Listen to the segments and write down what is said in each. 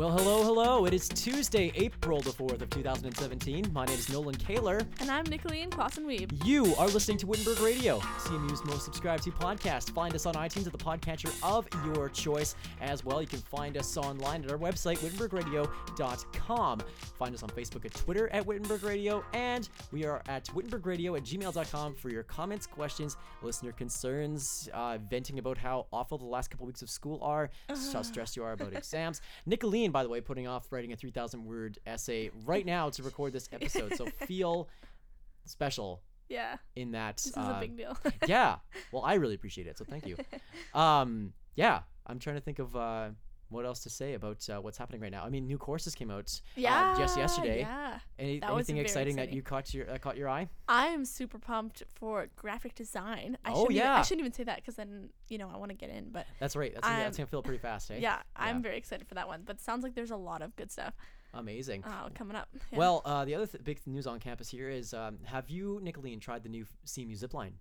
Well, hello, hello. It is Tuesday, April the 4th of 2017. My name is Nolan Kaler. And I'm Nicolien Clausen Weeb. You are listening to Wittenberg Radio, CMU's most subscribed to podcast. Find us on iTunes at the podcatcher of your choice. As well, you can find us online at our website, wittenbergradio.com. Find us on Facebook and Twitter at Wittenberg Radio. And we are at wittenbergradio at gmail.com for your comments, questions, listener concerns, uh, venting about how awful the last couple weeks of school are, how stressed you are about exams. Nicolien, by the way, putting off writing a 3,000 word essay right now to record this episode. So feel special Yeah, in that. this is uh, a big deal. yeah. Well, I really appreciate it. So thank you. Um, yeah, I'm trying to think of uh, what else to say about uh, what's happening right now. I mean, new courses came out yeah, uh, just yesterday. Yeah, Any, anything very exciting, that you caught your uh, caught your eye? I'm super pumped for graphic design. I Oh, shouldn't even- yeah. I shouldn't even say that because then you know I want to get in. But That's right. That's gonna, that's gonna feel pretty fast, eh? yeah, I'm very excited for that one. But it sounds like there's a lot of good stuff Amazing. uh, coming up. Yeah. Well, uh, the other th- big news on campus here is um, have you, Nicolien, tried the new CMU zipline?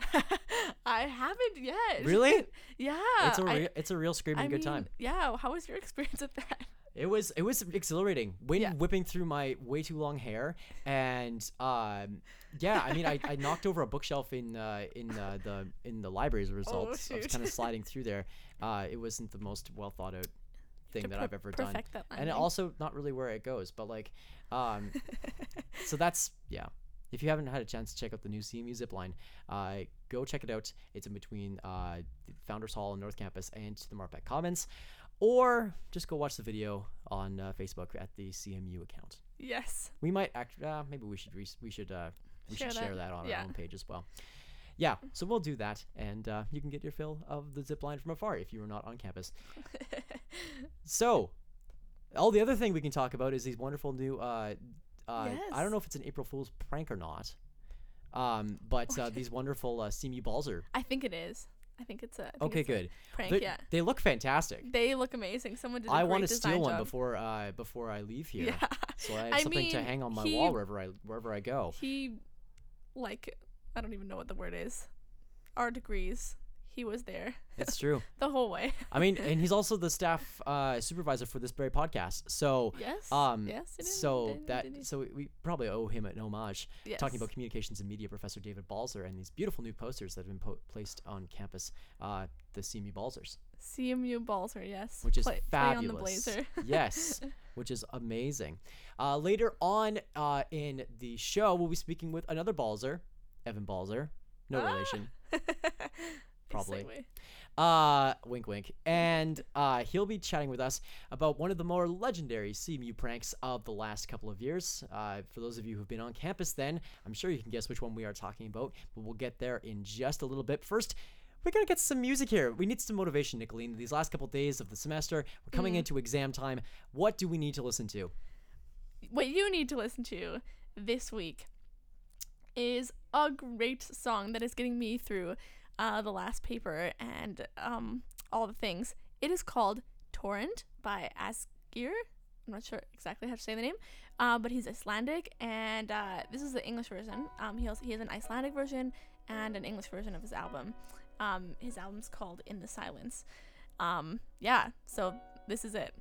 I haven't yet. Really? yeah, It's a I- re- it's a real screaming I good mean, time. Yeah, how was your experience with that? It was it was exhilarating. Wind Yeah. whipping through my way too long hair, and um, yeah, I mean, I, I knocked over a bookshelf in uh, in uh, the in the library as a result. I was Oh, kind of sliding through there. Uh, it wasn't the most well thought out thing that I've ever done, and it also not really where it goes. But like, um, so that's yeah. If you haven't had a chance to check out the new CMU zipline, uh, go check it out. It's in between uh, the Founders Hall and North Campus and the Marpeck Commons, or just go watch the video on uh, Facebook at the CMU account. Yes. We might act. Uh, maybe we should re- we should uh, we Share should share that. that on Yeah. our own page as well. Yeah, so we'll do that, and uh, you can get your fill of the zip line from afar if you are not on campus. so, all the other thing we can talk about is these wonderful new. Uh, uh, I don't know if it's an April Fool's prank or not, um, but uh, these wonderful uh, balls are I think it is. I think it's a I think okay. it's a Good. prank. They- yeah. They look fantastic. They look amazing. Someone did. I I want to steal one job. before uh, before I leave here, Yeah. so I have I something to hang on my he- wall wherever I wherever I go. He, like, I don't even know what the word is. Our degrees. He was there It's true. the whole way. I mean, and he's also the staff uh, supervisor for this very podcast. So, Yes, um, yes, it is, so that so we- probably owe him an homage. Talking about communications and media professor David Balzer and these beautiful new posters that have been po- placed on campus, uh, the CMU Balzers, CMU Balzer. Yes. which is play, Play fabulous. on the blazer. yes, which is amazing. Uh, later on uh, in the show, we'll be speaking with another Balzer, Evan Balzer, no Ah. relation. Probably. Uh, wink, wink. And uh, he'll be chatting with us about one of the more legendary CMU pranks of the last couple of years. Uh, for those of you who've been on campus, then I'm sure you can guess which one we are talking about, but we'll get there in just a little bit. First, we're gonna get some music here. We need some motivation, Nicolien. These last couple days of the semester, we're coming into exam time. What do we need to listen to? What you need to listen to this week is a great song that is getting me through uh, the last paper and um, all the things. It is called Torrent by Asgeir. I'm not sure exactly how to say the name, uh, but he's Icelandic, and uh, this is the English version. Um, he, also, he has an Icelandic version and an English version of his album. Um, his album's called In the Silence. Um, yeah, so this is it.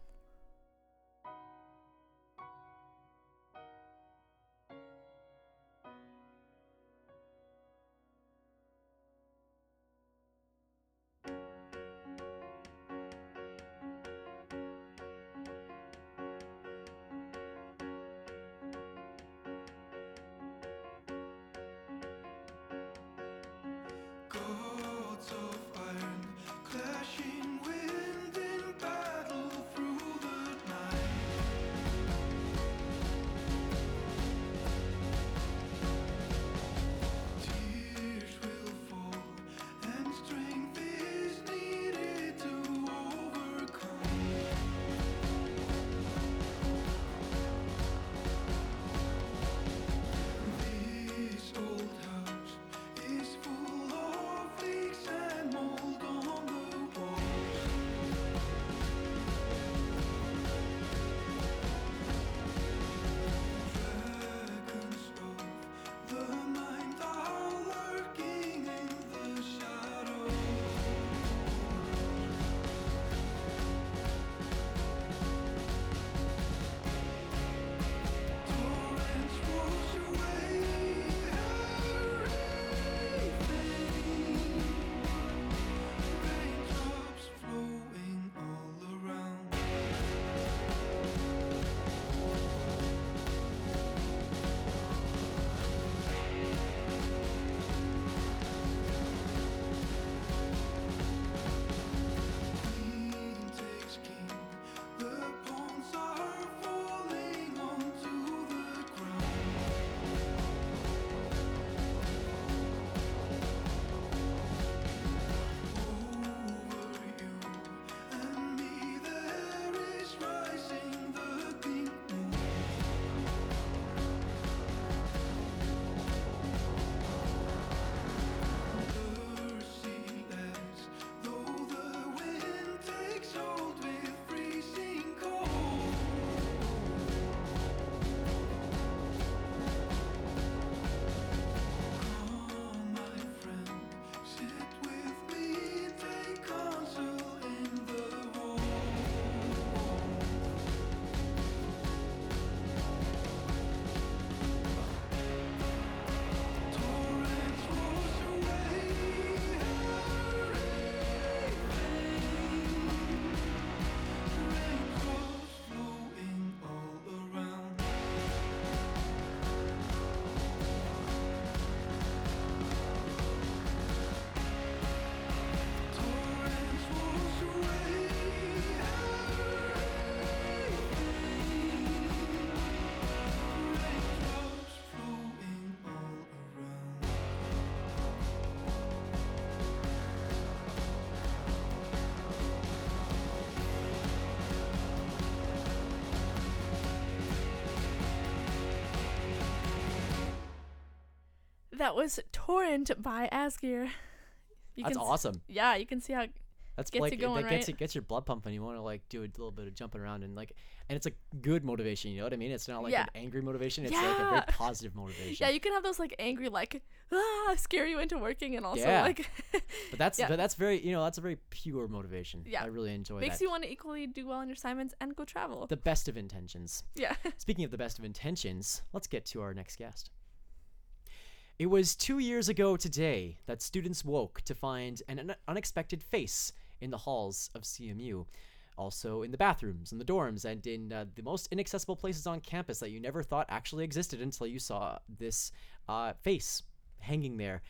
That was Torrent by Asgeir. You That's awesome. Yeah, you can see how That's Gets like you going, that gets right? it gets your blood pumping. You want to like do a little bit of jumping around and like, and it's a good motivation. You know what I mean? It's not like Yeah. an angry motivation. It's like a very positive motivation. Yeah, you can have those like angry like ah scare you into working and also Yeah. like but that's yeah. but that's very you know that's a very pure motivation. Yeah. I really enjoy that. makes that. you want to equally do well on your assignments and go travel. the best of intentions. yeah. Speaking of the best of intentions, let's get to our next guest. It was two years ago today that students woke to find an unexpected face in the halls of CMU. Also, in the bathrooms, in the dorms, and in uh, the most inaccessible places on campus that you never thought actually existed until you saw this uh, face hanging there,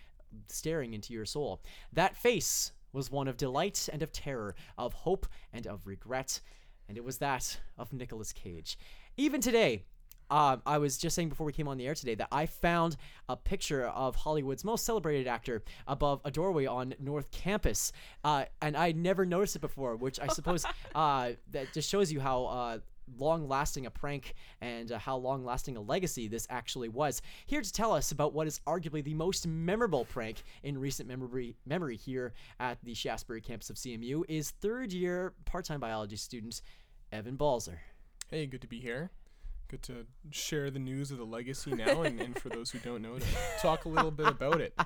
staring into your soul. That face was one of delight and of terror, of hope and of regret, and it was that of Nicolas Cage. Even today, um, I was just saying before we came on the air today that I found a picture of Hollywood's most celebrated actor above a doorway on North Campus, uh, and I never noticed it before, which I suppose uh, that just shows you how. Uh, long lasting a prank and uh, how long lasting a legacy this actually was. Here to tell us about what is arguably the most memorable prank in recent memory, memory here at the Shaftesbury campus of CMU is third year part time biology student Evan Balzer. Hey, good to be here. Good to share the news of the legacy now, and, and for those who don't know, to talk a little bit about it.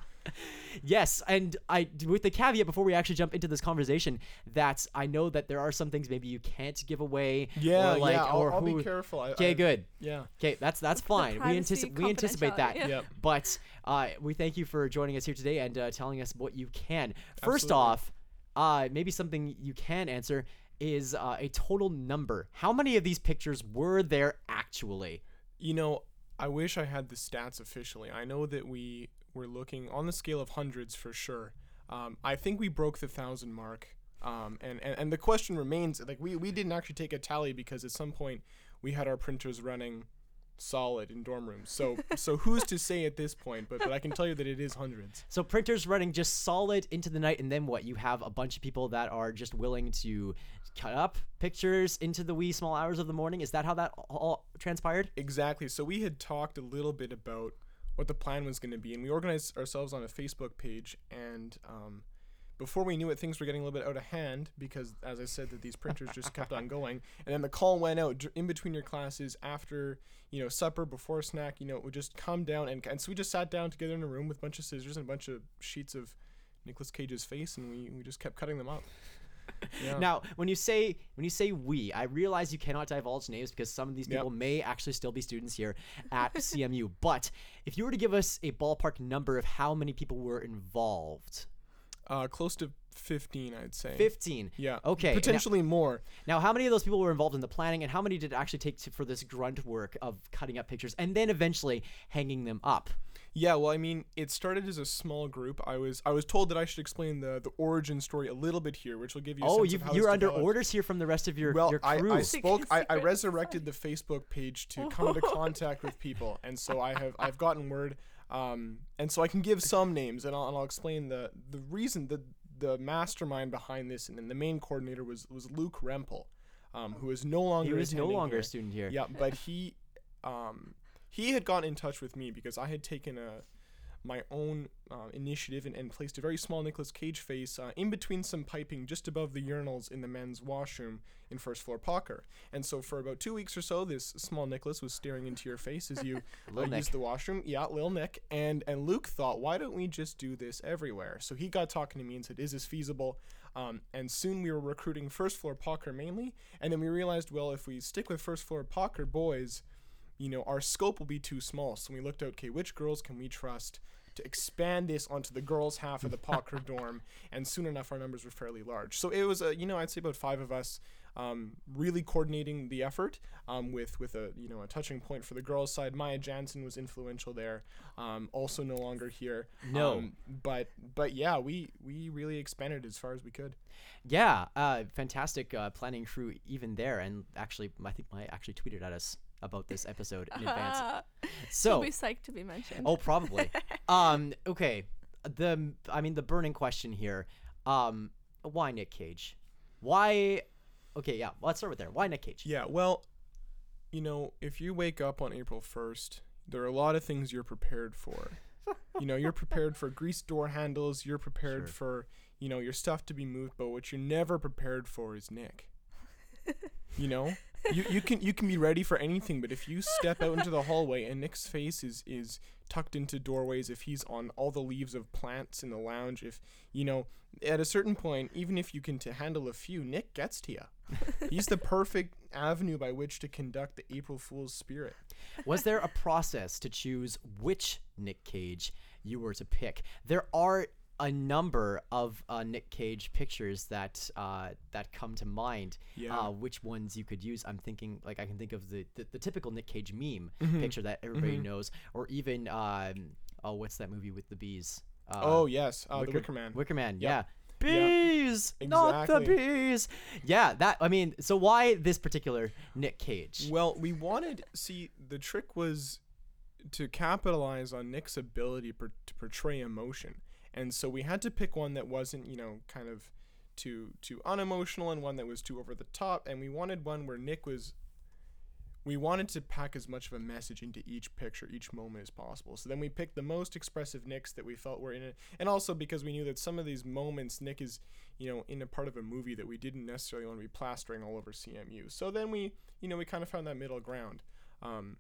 Yes, and I with the caveat before we actually jump into this conversation that I know that there are some things maybe you can't give away. Yeah, or like, yeah. I'll, or I'll who, be careful. Okay, good. Yeah. Okay, that's that's fine. We privacy, anticipate we anticipate that. yeah. Yep. But uh, we thank you for joining us here today and uh, telling us what you can. First Absolutely. off, uh, maybe something you can answer is uh, a total number. How many of these pictures were there actually? You know, I wish I had the stats officially. I know that we were looking on the scale of hundreds for sure. Um, I think we broke the thousand mark. Um, and, and, and the question remains like, we, we didn't actually take a tally because at some point we had our printers running solid in dorm rooms. So so who's to say at this point? But but I can tell you that it is hundreds. So printers running just solid into the night, and then what? You have a bunch of people that are just willing to cut up pictures into the wee small hours of the morning. Is that how that all transpired? Exactly. So we had talked a little bit about what the plan was going to be, and we organized ourselves on a Facebook page. And um, before we knew it, things were getting a little bit out of hand because, as I said, that these printers just kept on going. And then the call went out in between your classes after you know supper, before snack. You know, it would just come down, and, and so we just sat down together in a room with a bunch of scissors and a bunch of sheets of Nicolas Cage's face, and we, we just kept cutting them up. Yeah. Now, when you say when you say we, I realize you cannot divulge names because some of these Yep. people may actually still be students here at CMU. But if you were to give us a ballpark number of how many people were involved, uh, close to 15, I'd say. fifteen. Yeah. Okay, now- Potentially more. Now, how many of those people were involved in the planning, and how many did it actually take to, for this grunt work of cutting up pictures and then eventually hanging them up? Yeah, well, I mean, it started as a small group. I was I was told that I should explain the the origin story a little bit here, which will give you. A Oh, sense you of how you're under developed. orders here from the rest of your Well, your I, crew. I spoke. I, I resurrected the Facebook page to come into contact with people, and so I have I've gotten word, um, and so I can give some names, and I'll, and I'll explain the the reason the the mastermind behind this, and then the main coordinator was was Luke Rempel, um, who is no longer he was no longer here. a student here. Yeah, but he, um, he had gotten in touch with me because I had taken a my own uh, initiative and, and placed a very small Nicolas Cage face uh, in between some piping just above the urinals in the men's washroom in first floor Poettcker. And so for about two weeks or so, this small Nicholas was staring into your face as you uh, used the washroom. Yeah, Lil Nick. And and Luke thought, why don't we just do this everywhere? So he got talking to me and said, is this feasible? Um, and soon we were recruiting first floor Poettcker mainly. And then we realized, well, if we stick with first floor Poettcker boys, you know, our scope will be too small. So we looked at, okay, which girls can we trust to expand this onto the girls' half of the Poettcker dorm? And soon enough, our numbers were fairly large. So it was, a, you know, I'd say about five of us. Um, really coordinating the effort um, with with a you know a touching point for the girls' side. Maya Jansen was influential there, um, also no longer here. No. um, but but yeah, we we really expanded as far as we could. Yeah, uh, fantastic uh, planning crew even there, and actually, I think Maya actually tweeted at us about this episode in advance. He'll So, be psyched to be mentioned. oh, probably. um, okay. The I mean, the burning question here. Um, why Nick Cage? Why? Okay, yeah. Let's start with there. Why Nick Cage? Yeah, well, you know, if you wake up on April 1st, there are a lot of things you're prepared for. you know, you're prepared for greased door handles. You're prepared Sure. for you know your stuff to be moved. But what you're never prepared for is Nick. You know, you you can you can be ready for anything, but if you step out into the hallway and Nick's face is is tucked into doorways, if he's on all the leaves of plants in the lounge, if you know, at a certain point, even if you can to handle a few, Nick gets to you. He's the perfect avenue by which to conduct the April Fool's spirit. Was there a process to choose which Nick Cage you were to pick? There are a number of uh, Nick Cage pictures that uh, that come to mind. Yeah. Uh, which ones you could use? I'm thinking like I can think of the the, the typical Nick Cage meme Mm-hmm. picture that everybody knows, or even um, oh, what's that movie with the bees? Uh, oh yes, uh, the Wicker Man. Wicker Man, Yep. yeah. Bees, not the bees. Yeah, that. I mean, so why this particular Nick Cage? Well, we wanted see the trick was to capitalize on Nick's ability per, to portray emotion, and so we had to pick one that wasn't you know kind of too too unemotional and one that was too over the top, and we wanted one where Nick was. We wanted to pack as much of a message into each picture, each moment as possible. So then we picked the most expressive Nicks that we felt were in it, and also because we knew that some of these moments Nick is, you know, in a part of a movie that we didn't necessarily want to be plastering all over CMU. So then we, you know, we kind of found that middle ground. Um,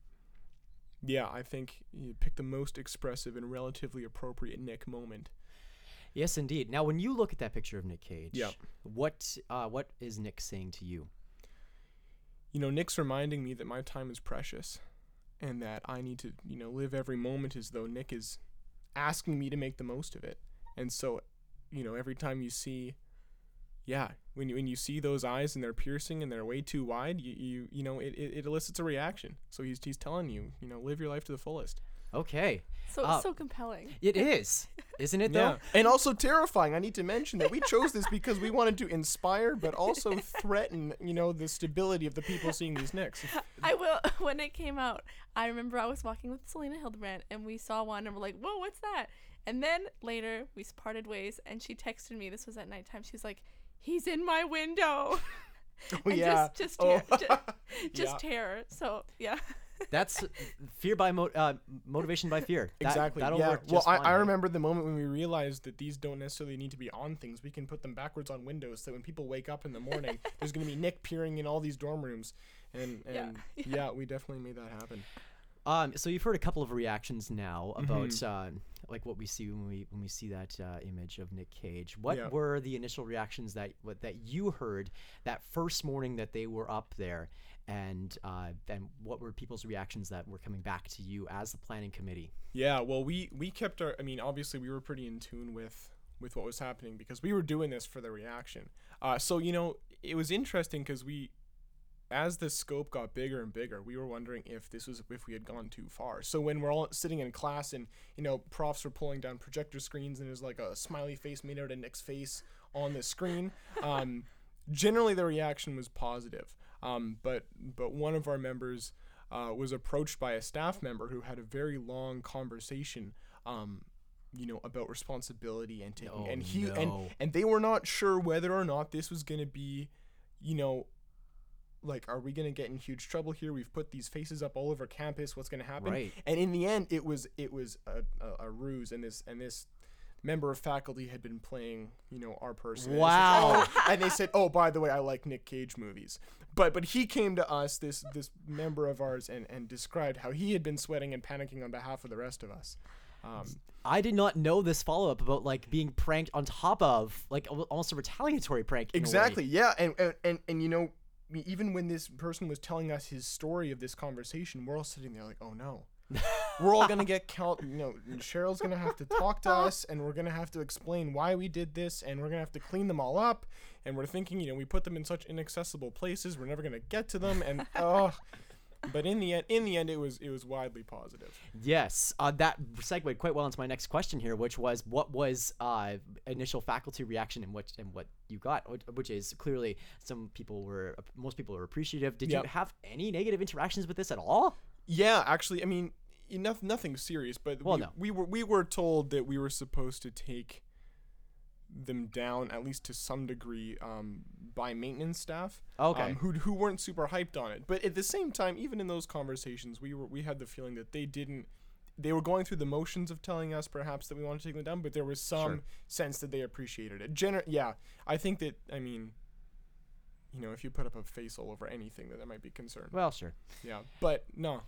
yeah, I think you pick the most expressive and relatively appropriate Nick moment. Yes, indeed. Now, when you look at that picture of Nick Cage, Yep. what uh, what is Nick saying to you? You know, Nick's reminding me that my time is precious, and that I need to, you know, live every moment as though Nick is asking me to make the most of it. And so, you know, every time you see, yeah, when you, when you see those eyes and they're piercing and they're way too wide, you you, you know, it, it, it elicits a reaction. So he's he's telling you, you know, live your life to the fullest. Okay, So Uh, so compelling. it is, isn't it? Though. Yeah, and also terrifying. I need to mention that we chose this because we wanted to inspire, but also threaten, you know, the stability of the people seeing these nicks. I will. When it came out, I remember I was walking with Selena Hildebrand, and we saw one, and we're like, "Whoa, what's that?" And then later we parted ways, and she texted me. This was at nighttime. She's like, "He's in my window." Oh and yeah, just just Oh. terror, ju- just Yeah. terror. So yeah. That's fear by mo- uh, motivation by fear. That- exactly. That'll yeah. work well, I, I remember the moment when we realized that these don't necessarily need to be on things. We can put them backwards on windows, so when people wake up in the morning, there's gonna be Nick peering in all these dorm rooms, and Yeah, and yeah, we definitely made that happen. Um, so you've heard a couple of reactions now about Mm-hmm. uh, like what we see when we when we see that uh, image of Nick Cage. What Yeah. were the initial reactions that what, that you heard that first morning that they were up there, and uh, and what were people's reactions that were coming back to you as the planning committee? Yeah, well, we we kept our. I mean, obviously, we were pretty in tune with with what was happening because we were doing this for the reaction. Uh, so you know, it was interesting because we, as the scope got bigger and bigger, we were wondering if this was if we had gone too far. So when we're all sitting in class and you know, profs were pulling down projector screens and there's like a smiley face made out of Nick's face on the screen. Um, generally, the reaction was positive. Um, but but one of our members uh, was approached by a staff member who had a very long conversation. Um, you know about responsibility and taking Oh, and he no. and and they were not sure whether or not this was going to be you know like are we going to get in huge trouble here we've put these faces up all over campus what's going to happen Right. and in the end it was it was a, a, a ruse and this and this member of faculty had been playing you know our person and they said, Wow. "Oh," and they said oh by the way i like nick cage movies but but he came to us this this member of ours and and described how he had been sweating and panicking on behalf of the rest of us um, I did not know this follow up about like being pranked on top of like almost a retaliatory prank. in a way. Exactly. Yeah, and, and and and you know, even when this person was telling us his story of this conversation, we're all sitting there like, oh no. we're all gonna get count. You know, Cheryl's gonna have to talk to us, and we're gonna have to explain why we did this, and we're gonna have to clean them all up. And we're thinking, you know, we put them in such inaccessible places, we're never gonna get to them, and oh. But in the end, in the end, it was it was widely positive. Yes, uh, that segued quite well into my next question here, which was what was uh, initial faculty reaction and what and what you got, which is clearly some people were most people were appreciative. Did Yep. you have any negative interactions with this at all? Yeah, actually, I mean, enough, nothing serious, but Well, we, no. we were we were told that we were supposed to take them down at least to some degree um, by maintenance staff. Okay. Um, who who weren't super hyped on it, but at the same time, even in those conversations, we were we had the feeling that they didn't. they were going through the motions of telling us perhaps that we wanted to take them down, but there was some Sure. sense that they appreciated it. Gener- yeah, I think that I mean, you know, if you put up a face all over anything, that there might be concern. Well, sure. Yeah, but no,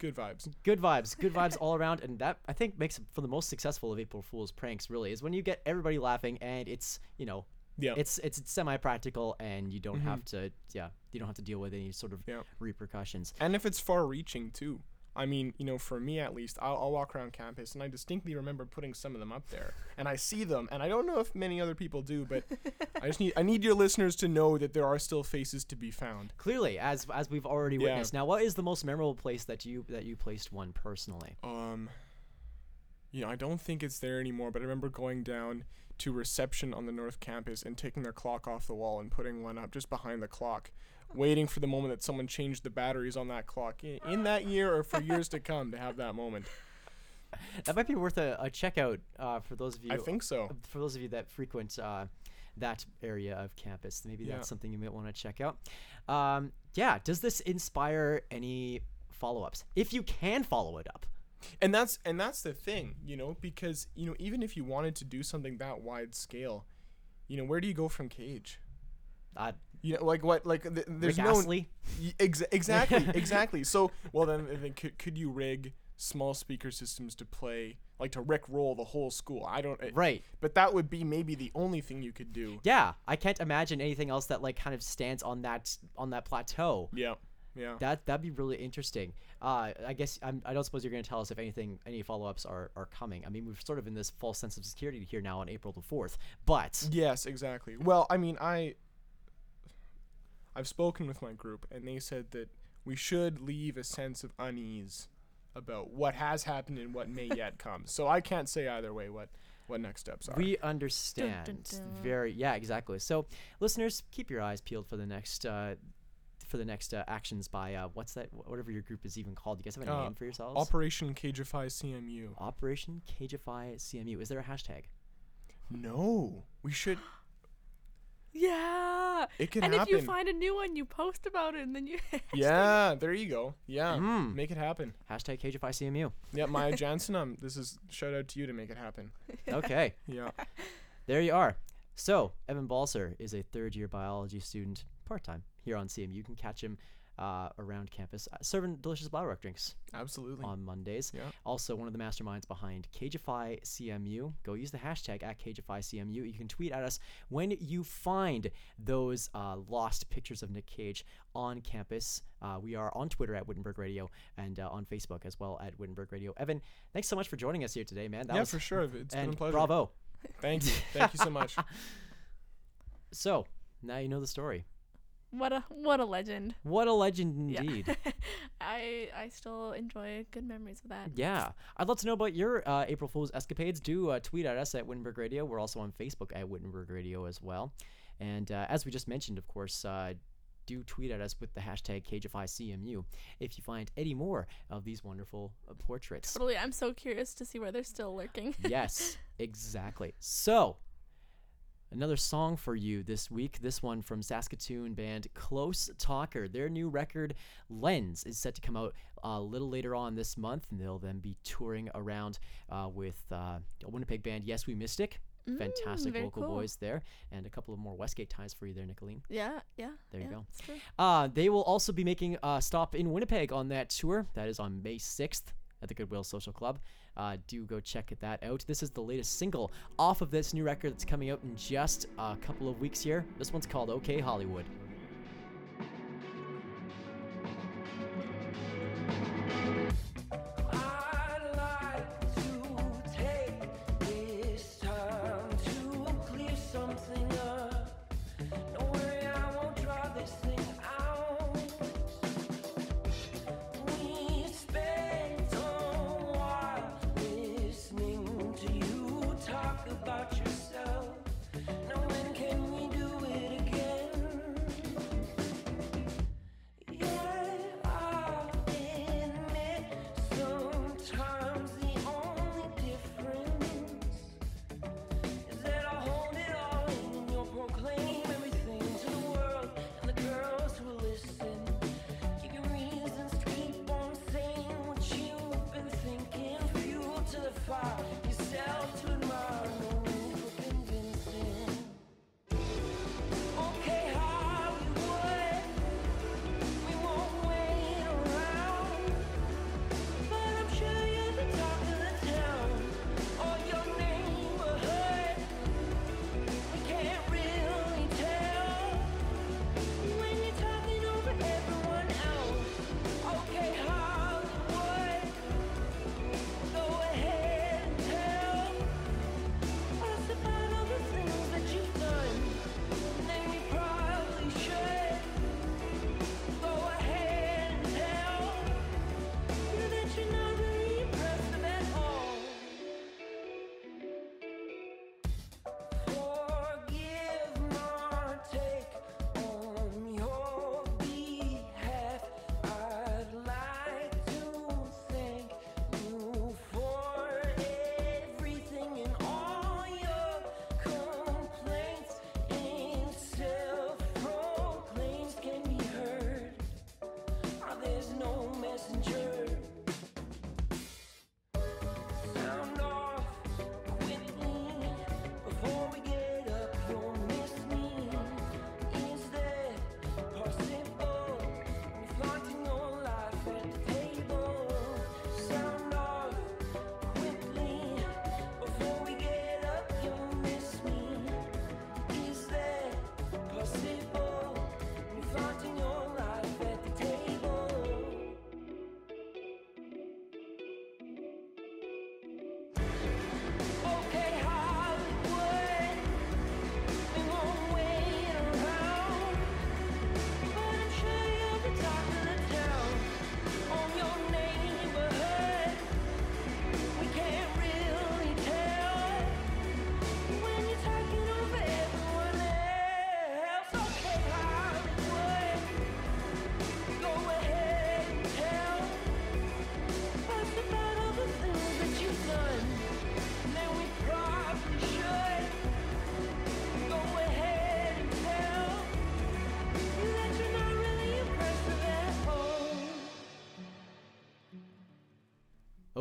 good vibes. Good vibes, good vibes all around, and that I think makes for the most successful of April Fool's pranks. Really, is when you get everybody laughing, and it's you know, Yeah, it's it's semi-practical, and you don't mm-hmm. have to, yeah, you don't have to deal with any sort of Yeah. repercussions. and if it's far-reaching too. I mean, you know, for me at least, I'll, I'll walk around campus, and I distinctly remember putting some of them up there, and I see them, and I don't know if many other people do, but I just need I need your listeners to know that there are still faces to be found. Clearly, as as we've already Yeah. witnessed. Now, what is the most memorable place that you that you placed one personally? Um, you know, I don't think it's there anymore, but I remember going down to reception on the North Campus and taking their clock off the wall and putting one up just behind the clock, waiting for the moment that someone changed the batteries on that clock in, in that year or for years to come to have that moment. That might be worth a, a checkout uh, for those of you. I think so. for those of you that frequent uh, that area of campus, maybe Yeah. that's something you might want to check out. Um, yeah, does this inspire any follow-ups? If you can follow it up, And that's and that's the thing, you know, because you know even if you wanted to do something that wide scale, you know, where do you go from Cage? uh, You know, like what? Like th- there's no Astley, Ex- exactly, exactly. So, well, then, then could, could you rig small speaker systems to play, like to Rick roll the whole school? I don't. eh, right? But that would be maybe the only thing you could do. Yeah, I can't imagine anything else that like kind of stands on that on that plateau. Yeah, yeah. That that'd be really interesting. Uh, I guess I'm, I don't suppose you're going to tell us if anything, any follow-ups are, are coming. I mean, we're sort of in this false sense of security here now on April the fourth, but yes, exactly. Well, I mean, I. I've spoken with my group, and they said that we should leave a sense of unease about what has happened and what may yet come. So I can't say either way what what next steps are. We understand dun. very yeah exactly. So listeners, keep your eyes peeled for the next uh, for the next uh, actions by uh, what's that whatever your group is even called. You guys have a Uh, name for yourselves? Operation Cageify CMU. Operation Cageify CMU. Is there a hashtag? No, we should. Yeah. It can and happen. if you find a new one, you post about it, and then you. Yeah, there you go. Yeah, Mm. make it happen. Hashtag Cageify CMU. Yeah, Maya Jansen, um, this is shout out to you to make it happen. Okay, Yeah, there you are. So Evan Balzer is a third year biology student, part time here on CMU. You can catch him. Uh, around campus, uh, serving delicious Blaurock drinks absolutely. on Mondays. Yeah. Also, one of the masterminds behind Cageify CMU. Go use the hashtag at Cageify CMU. You can tweet at us when you find those uh, lost pictures of Nick Cage on campus. Uh, we are on Twitter at Wittenberg Radio and uh, on Facebook as well at Wittenberg Radio. Evan, thanks so much for joining us here today, man. That yeah, was for sure. It's been a pleasure. bravo. Thank you. Thank you so much. So now you know the story. What a what a legend. What a legend Yeah. indeed. I I still enjoy good memories of that. Yeah. I'd love to know about your uh, April Fool's escapades. Do uh, tweet at us at Wittenberg Radio. We're also on Facebook at Wittenberg Radio as well. And uh, as we just mentioned, of course, uh, do tweet at us with the hashtag CageifyCMU if you find any more of these wonderful uh, portraits. Totally. I'm so curious to see where they're still lurking. yes, exactly. So, another song for you this week. This one from Saskatoon band Close Talker. Their new record, Lens, is set to come out a little later on this month, and they'll then be touring around uh, with uh, a Winnipeg band, Yes We Mystic. Fantastic Mm, very vocal cool. boys there, and a couple of more Westgate ties for you there, Nicolien. Yeah, yeah. There you go. Uh, they will also be making a stop in Winnipeg on that tour. That is on May 6th at the Goodwill Social Club. Uh, do go check that out. This is the latest single off of this new record that's coming out in just a couple of weeks here. This one's called OK Hollywood.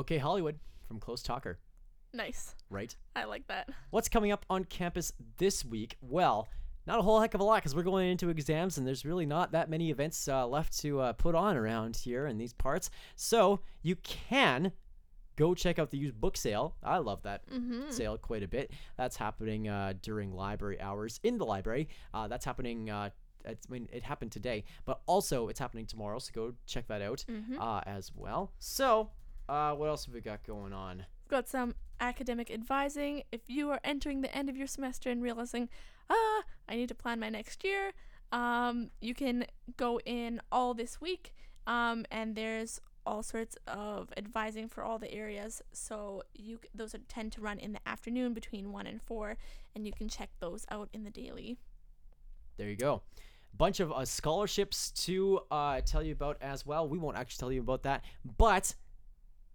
Okay, Hollywood from Close Talker, Nice. right? I like that. What's coming up on campus this week? Well, not a whole heck of a lot because we're going into exams and there's really not that many events uh, left to uh, put on around here in these parts. So you can go check out the used book sale. I love that Mm-hmm. sale quite a bit. That's happening uh, during library hours in the library. Uh, that's happening. Uh, I mean, it happened today, but also it's happening tomorrow. So go check that out Mm-hmm. uh, as well. So, uh, what else have we got going on? We've got some academic advising. If you are entering the end of your semester and realizing, ah, I need to plan my next year, um, you can go in all this week, um, and there's all sorts of advising for all the areas. So you those are, tend to run in the afternoon between one and four, and you can check those out in the daily. There you go. Bunch of uh, scholarships to uh, tell you about as well. We won't actually tell you about that, but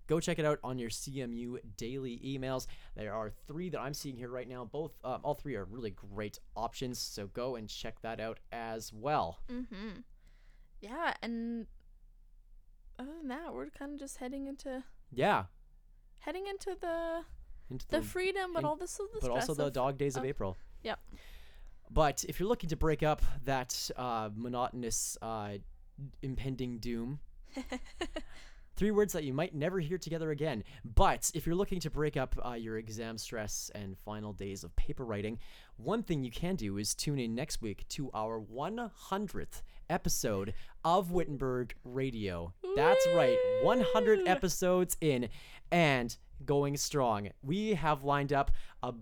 go check it out on your CMU daily emails. There are three that I'm seeing here right now. Both, um, all three are really great options. So go and check that out as well. Mm-hmm. Yeah, and other than that, we're kind of just heading into Yeah, heading into the into the freedom, but in- all this, the but also the of- dog days of of- April. Yep. But if you're looking to break up that uh, monotonous uh, impending doom, three words that you might never hear together again. But if you're looking to break up uh, your exam stress and final days of paper writing, one thing you can do is tune in next week to our 100th episode of Wittenberg Radio. That's right, 100 episodes in and going strong. We have lined up a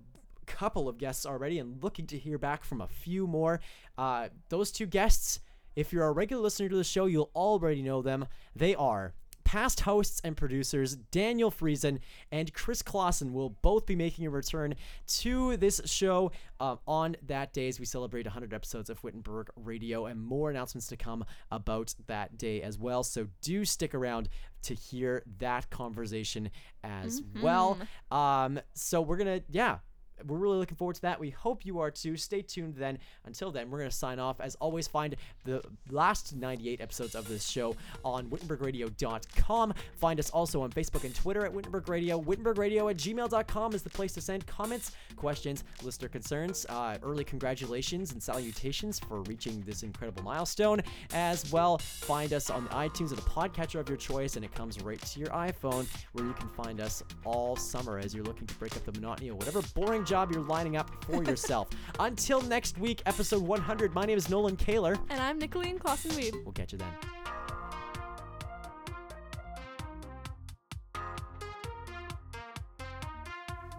couple of guests already and looking to hear back from a few more. Uh, those two guests, if you're a regular listener to the show, you'll already know them. They are past hosts and producers Daniel Friesen and Chris Clausen will both be making a return to this show uh, on that day as we celebrate 100 episodes of Wittenberg Radio and more announcements to come about that day as well. So do stick around to hear that conversation as well. Um, so we're gonna, yeah, we're really looking forward to that. We hope you are too. Stay tuned then. Until then, we're going to sign off. As always, find the last 98 episodes of this show on WittenbergRadio.com. Find us also on Facebook and Twitter at Wittenberg Radio. WittenbergRadio at gmail.com is the place to send comments, questions, listener concerns, uh, early congratulations and salutations for reaching this incredible milestone. As well, find us on the iTunes or the podcatcher of your choice, and it comes right to your iPhone where you can find us all summer as you're looking to break up the monotony of whatever boring job you're lining up for yourself. Until next week, episode 100, my name is Nolan Kaler. And I'm Nicolien Clausen Weed. We'll catch you then.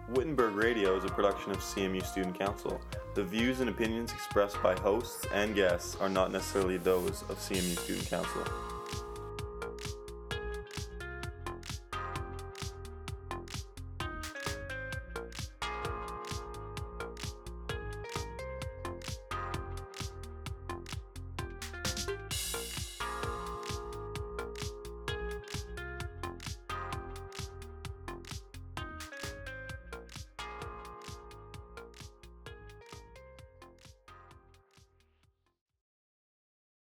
Wittenberg Radio is a production of CMU Student Council. The views and opinions expressed by hosts and guests are not necessarily those of CMU Student Council.